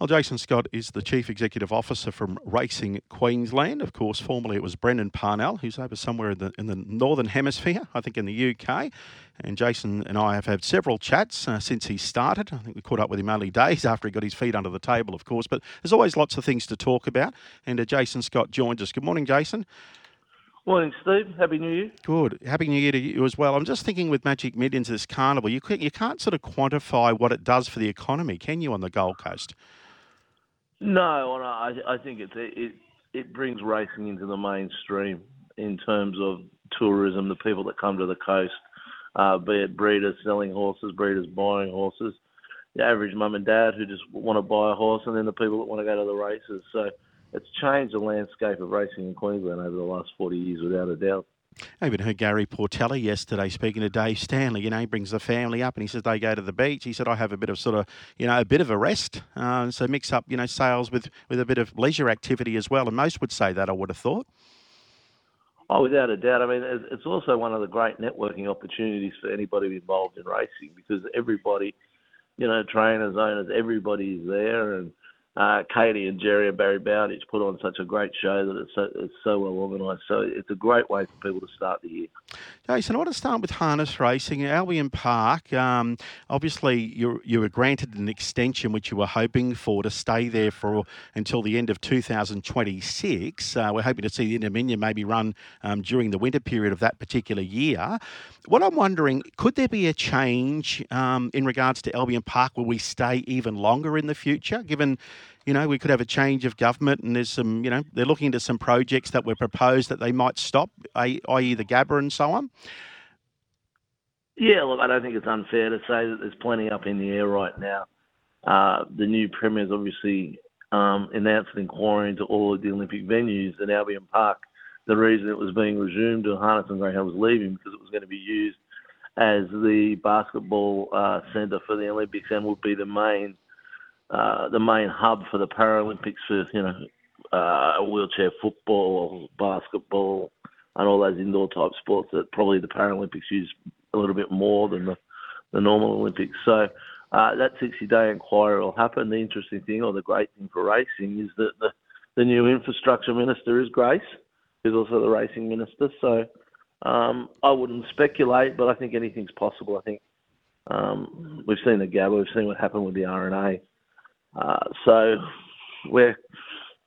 Well, Jason Scott is the Chief Executive Officer from Racing Queensland. Of course, formerly it was Brendan Parnell, who's over somewhere in the, in the Northern Hemisphere, I think in the UK. And Jason and I have had several chats uh, since he started. I think we caught up with him only days after he got his feet under the table, of course. But there's always lots of things to talk about. And uh, Jason Scott joins us. Good morning, Jason. Morning, Steve. Happy New Year. Good. Happy New Year to you as well. I'm just thinking with Magic Millions, this carnival, you, you can't sort of quantify what it does for the economy, can you, on the Gold Coast? No, I, I think it, it it brings racing into the mainstream in terms of tourism, the people that come to the coast, uh, be it breeders selling horses, breeders buying horses, the average mum and dad who just want to buy a horse, and then the people that want to go to the races. So it's changed the landscape of racing in Queensland over the last 40 years, without a doubt. I even heard Gary Portelli yesterday speaking to Dave Stanley. You know, he brings the family up and he says they go to the beach. He said, I have a bit of sort of, you know, a bit of a rest. Uh, so mix up, you know, sales with, with a bit of leisure activity as well. And most would say that, I would have thought. Oh, without a doubt. I mean, it's also one of the great networking opportunities for anybody involved in racing because everybody, you know, trainers, owners, everybody is there. And uh, Katie and Gerry and Barrie Bowditch put on such a great show that it's so, it's so well organised. So it's a great way for people to start the year. Jason, I want to start with harness racing. Albion Park, um, obviously you you were granted an extension which you were hoping for to stay there for until the end of 2026. Uh, we're hoping to see the Dominion maybe run um, during the winter period of that particular year. What I'm wondering, could there be a change um, in regards to Albion Park? Will we stay even longer in the future, given you know, we could have a change of government and there's some, you know, they're looking into some projects that were proposed that they might stop, i.e., the Gabba and so on? Yeah, look, I don't think it's unfair to say that there's plenty up in the air right now. Uh, the new Premier's obviously um, announced an inquiry into all of the Olympic venues at Albion Park. The reason it was being resumed to Harness and Greyhound was leaving because it was going to be used as the basketball uh, centre for the Olympics and would be the main uh, the main hub for the Paralympics for you know uh, wheelchair football, basketball, and all those indoor type sports that probably the Paralympics use a little bit more than the, the normal Olympics. So uh, that 60 day inquiry will happen. The interesting thing, or the great thing for racing, is that the, the new infrastructure minister is Grace, who's also the racing minister. So um, I wouldn't speculate, but I think anything's possible. I think um, we've seen the Gabba, we've seen what happened with the RNA. Uh, so we're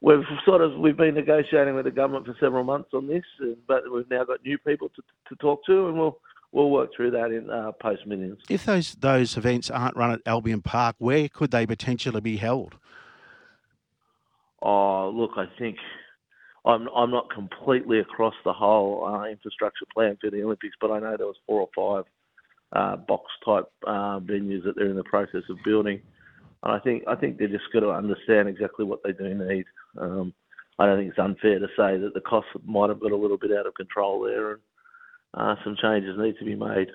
we've sort of we've been negotiating with the government for several months on this, but we've now got new people to, to talk to, and we'll we'll work through that in uh, post millions. If those those events aren't run at Albion Park, where could they potentially be held? Oh, look, I think I'm I'm not completely across the whole uh, infrastructure plan for the Olympics, but I know there was four or five uh, box type uh, venues that they're in the process of building. And I think I think they're just got to understand exactly what they do need. Um, I don't think it's unfair to say that the costs might have got a little bit out of control there, and uh, some changes need to be made.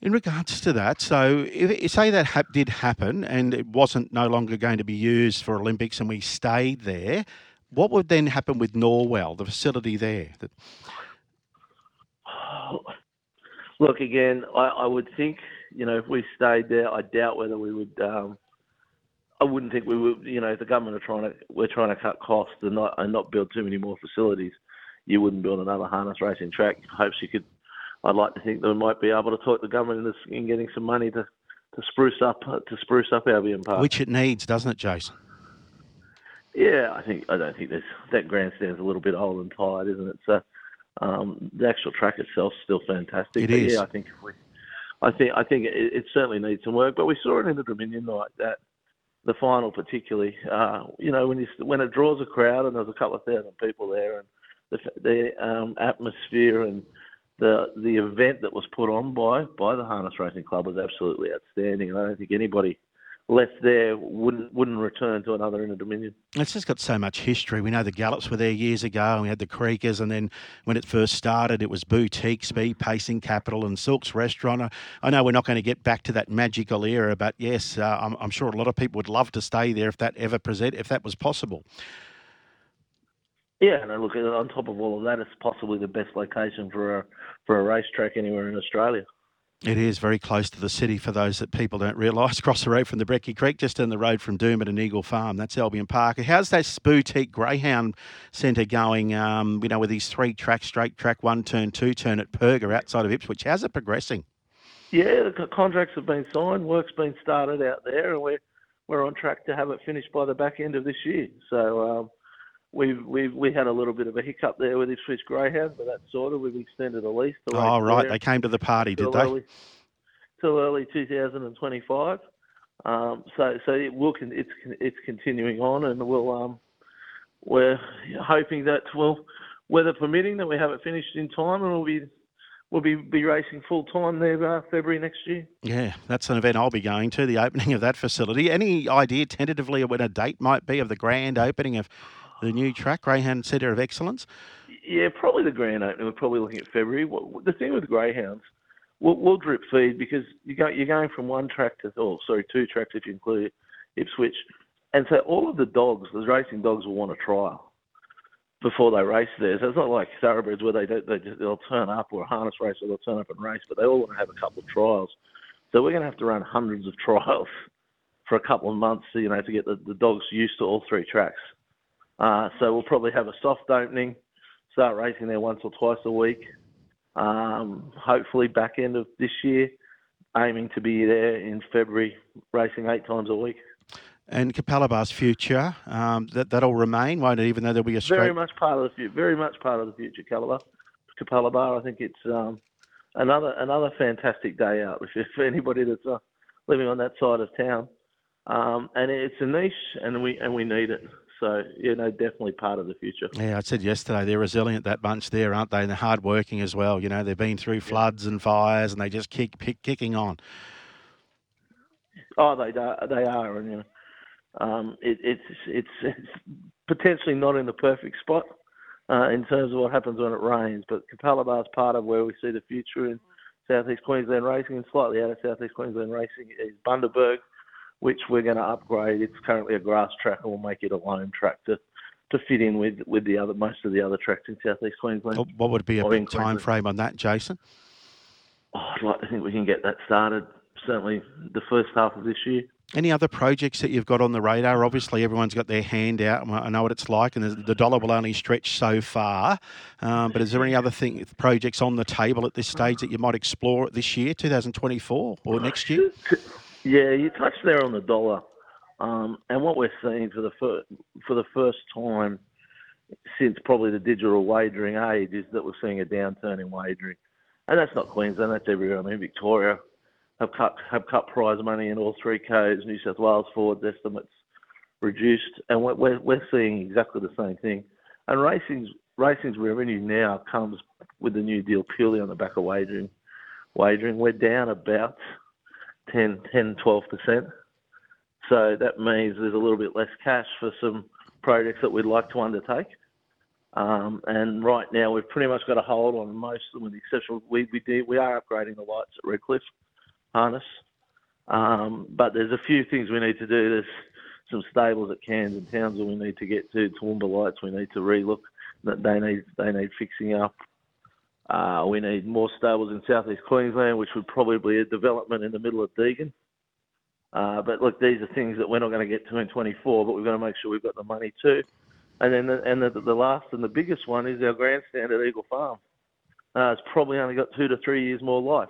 In regards to that, so if, you say that ha- did happen and it wasn't no longer going to be used for Olympics, and we stayed there, what would then happen with Norwell, the facility there? That... Look, again, I, I, would think you know if we stayed there, I doubt whether we would um, I wouldn't think we would. You know, the government are trying to we're trying to cut costs and not and not build too many more facilities. You wouldn't build another harness racing track. Hopes you could. I'd like to think that we might be able to talk the government into in getting some money to, to spruce up to spruce up Albion Park, which it needs, doesn't it, Jason? Yeah, I think I don't think there's that grandstand's a little bit old and tired, isn't it? So um, the actual track itself is still fantastic. It but is. Yeah, I think if we, I think I think it, it certainly needs some work. But we saw it in the Dominion night that the final particularly. Uh, you know, when you, when it draws a crowd and there's a couple of thousand people there, and the, the um, atmosphere and the the event that was put on by by the Harness Racing Club was absolutely outstanding. And I don't think anybody left there wouldn't wouldn't return to another Inter Dominion. It's just got so much history. We know the Gallops were there years ago, and we had the Creekers, and then when it first started, it was Boutique, Speed Pacing Capital, and Silk's Restaurant. I know we're not going to get back to that magical era, but yes, uh, I'm, I'm, sure a lot of people would love to stay there if that ever present if that was possible. Yeah, and look on top of all of that, it's possibly the best location for a for a racetrack anywhere in Australia. It is very close to the city for those that people don't realise. Across the road from the Brecky Creek, just in the road from Doomben and Eagle Farm. That's Albion Park. How's that boutique greyhound centre going? Um, you know, with these three tracks, straight track, one turn, two turn at Purga outside of Ipswich. How's it progressing? Yeah, the contracts have been signed, work's been started out there, and we're we're on track to have it finished by the back end of this year. So um, we've we've we had a little bit of a hiccup there with this Swiss Greyhound, but that's sorted. We've extended a lease. oh right, they came to the party, did they? Early, till early 2025. Um, so so it will it's it's continuing on, and we'll um, we're hoping that well, weather permitting, that we have it finished in time, and we'll be we'll be, be racing full time there uh, February next year. Yeah, that's an event I'll be going to, the opening of that facility. Any idea tentatively of when a date might be of the grand opening of the new track, Greyhound Centre of Excellence? Yeah, probably the grand opening. We're probably looking at February. The thing with greyhounds, we'll, we'll drip feed because you go, you're going from one track to, oh, sorry, two tracks if you include Ipswich. And so all of the dogs, the racing dogs will want a trial before they race there. So it's not like thoroughbreds where they, they just, they'll turn up or a harness race or they'll turn up and race, but they all want to have a couple of trials. So we're going to have to run hundreds of trials for a couple of months, you know, to get the, the dogs used to all three tracks. Uh, so we'll probably have a soft opening, start racing there once or twice a week. Um, hopefully back end of this year, aiming to be there in February, racing eight times a week. And Capalaba's future, um, that that'll remain, won't it? Even though there'll be a straight... very much part of the future, very much part of the future. Calabar, Capalabar, I think it's um, another another fantastic day out for anybody that's uh, living on that side of town. Um, and it's a niche, and we and we need it. So, you know, definitely part of the future. Yeah, I said yesterday, they're resilient, that bunch there, aren't they? And they're hardworking as well. You know, they've been through floods and fires and they just keep kicking on. Oh, they, they are. And, you know, um, it, it's, it's, it's potentially not in the perfect spot uh, in terms of what happens when it rains, but Capalaba is part of where we see the future in Southeast Queensland racing and slightly out of Southeast Queensland racing is Bundaberg which we're going to upgrade. It's currently a grass track, and we'll make it a loam track to, to fit in with, with the other most of the other tracks in southeast Queensland. What would be a big time frame on that, Jason? Oh, I'd like to think we can get that started certainly the first half of this year. Any other projects that you've got on the radar? Obviously, everyone's got their hand out. I know what it's like, and the dollar will only stretch so far. Um, but is there any other thing projects on the table at this stage that you might explore this year, 2024, or next year? Yeah, you touched there on the dollar, um, and what we're seeing for the fir- for the first time since probably the digital wagering age is that we're seeing a downturn in wagering, and that's not Queensland, that's everywhere. I mean, Victoria have cut have cut prize money in all three codes. New South Wales forwards estimates reduced, and we're we're seeing exactly the same thing. And racing's racing's revenue now comes with the new deal purely on the back of wagering. Wagering, we're down about 10, 10 12%. So that means there's a little bit less cash for some projects that we'd like to undertake. Um, and right now, we've pretty much got a hold on most of them, with the exception we, we, do, we are upgrading the lights at Redcliffe Harness. Um, but there's a few things we need to do. There's some stables at Cairns and Townsville we need to get to. Toowoomba lights we need to relook. That they need they need fixing up. Uh, we need more stables in southeast Queensland, which would probably be a development in the middle of Deagon. Uh, but look, these are things that we're not going to get to in 24, but we've got to make sure we've got the money too. And then the, and the, the last and the biggest one is our grandstand at Eagle Farm. Uh, it's probably only got two to three years more life.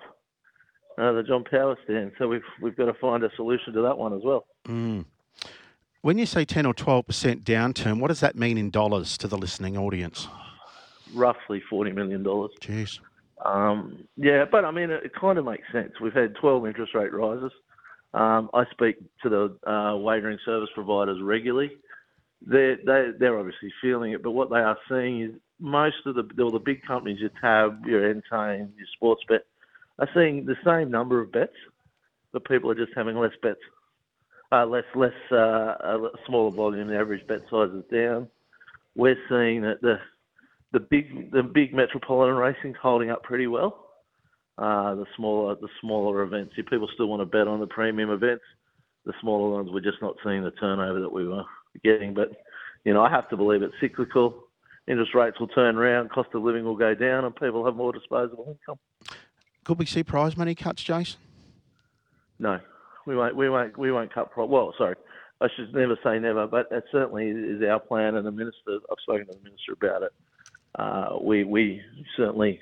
Uh, the John Power stand. So we've we've got to find a solution to that one as well. Mm. When you say 10 or 12 percent downturn, what does that mean in dollars to the listening audience? Roughly forty million dollars. Jeez. Um, yeah, but I mean, it, it, kind of makes sense. We've had twelve interest rate rises. Um, I speak to the uh, wagering service providers regularly. They're, they, they're obviously feeling it, but what they are seeing is most of the all the big companies, your Tab, your Entain, your Sportsbet, are seeing the same number of bets, but people are just having less bets, uh, less less uh, a smaller volume. The average bet size is down. We're seeing that the the big the big metropolitan racing's holding up pretty well. Uh, the smaller the smaller events, if people still want to bet on the premium events, the smaller ones we're just not seeing the turnover that we were getting. But you know, I have to believe it's cyclical. Interest rates will turn around, cost of living will go down, and people have more disposable income. could we see prize money cuts, Jason? No, we won't. We won't. We won't cut prize. Well, sorry, I should never say never, but that certainly is our plan. And the minister, I've spoken to the minister about it. Uh, we we certainly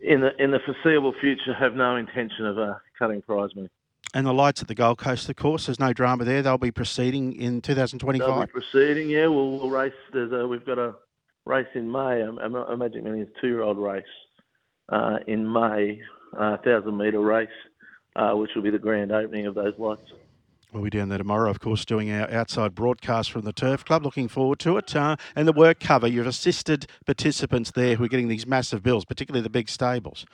in the in the foreseeable future have no intention of uh, cutting prize money. And the lights at the Gold Coast, of course, there's no drama there. They'll be proceeding in 2025. They'll be proceeding, yeah. We'll, we'll race. There's a, we've got a race in May, a, a Magic Millions two-year-old race uh, in May, uh, thousand metre race, uh, which will be the grand opening of those lights. We'll be down there tomorrow, of course, doing our outside broadcast from the Turf Club. Looking forward to it. Uh, and the work cover, you've assisted participants there who are getting these massive bills, particularly the big stables.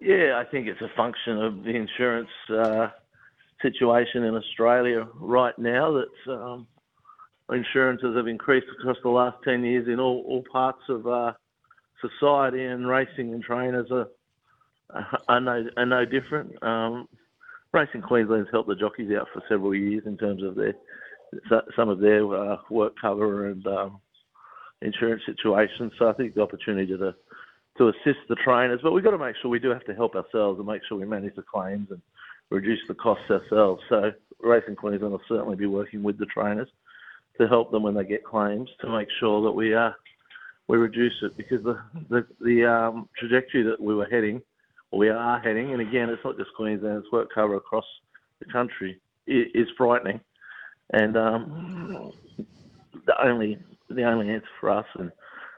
Yeah, I think it's a function of the insurance uh, situation in Australia right now that um, insurances have increased across the last 10 years in all, all parts of uh, society, and racing and trainers are, are, no, are no different. Um, Racing Queensland's helped the jockeys out for several years in terms of their some of their uh, work cover and um, insurance situations. So I think the opportunity to to assist the trainers, but we've got to make sure we do have to help ourselves and make sure we manage the claims and reduce the costs ourselves. So Racing Queensland will certainly be working with the trainers to help them when they get claims to make sure that we uh, we reduce it because the the, the um, trajectory that we were heading we are heading, and again, it's not just Queensland, it's work cover across the country, it is frightening. And um, the only the only answer for us, and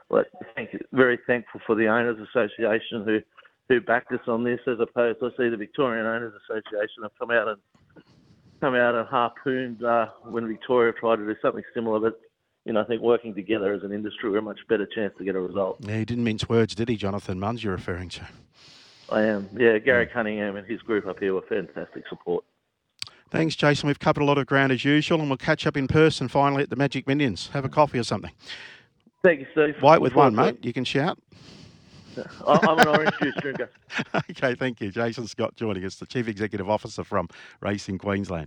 like, thank you, very thankful for the Owners Association who who backed us on this, as opposed to I see the Victorian Owners Association have come out and come out and harpooned uh, when Victoria tried to do something similar, but you know, I think working together as an industry, we're a much better chance to get a result. Yeah, he didn't mince words, did he, Jonathan Munz, you're referring to? I am. Yeah, Gary Cunningham and his group up here were fantastic support. Thanks, Jason. We've covered a lot of ground as usual, and we'll catch up in person finally at the Magic Millions. Have a coffee or something. Thank you, Steve. White with one, mate. You can shout. I'm an orange juice drinker. okay, thank you. Jason Scott joining us, the Chief Executive Officer from Racing Queensland.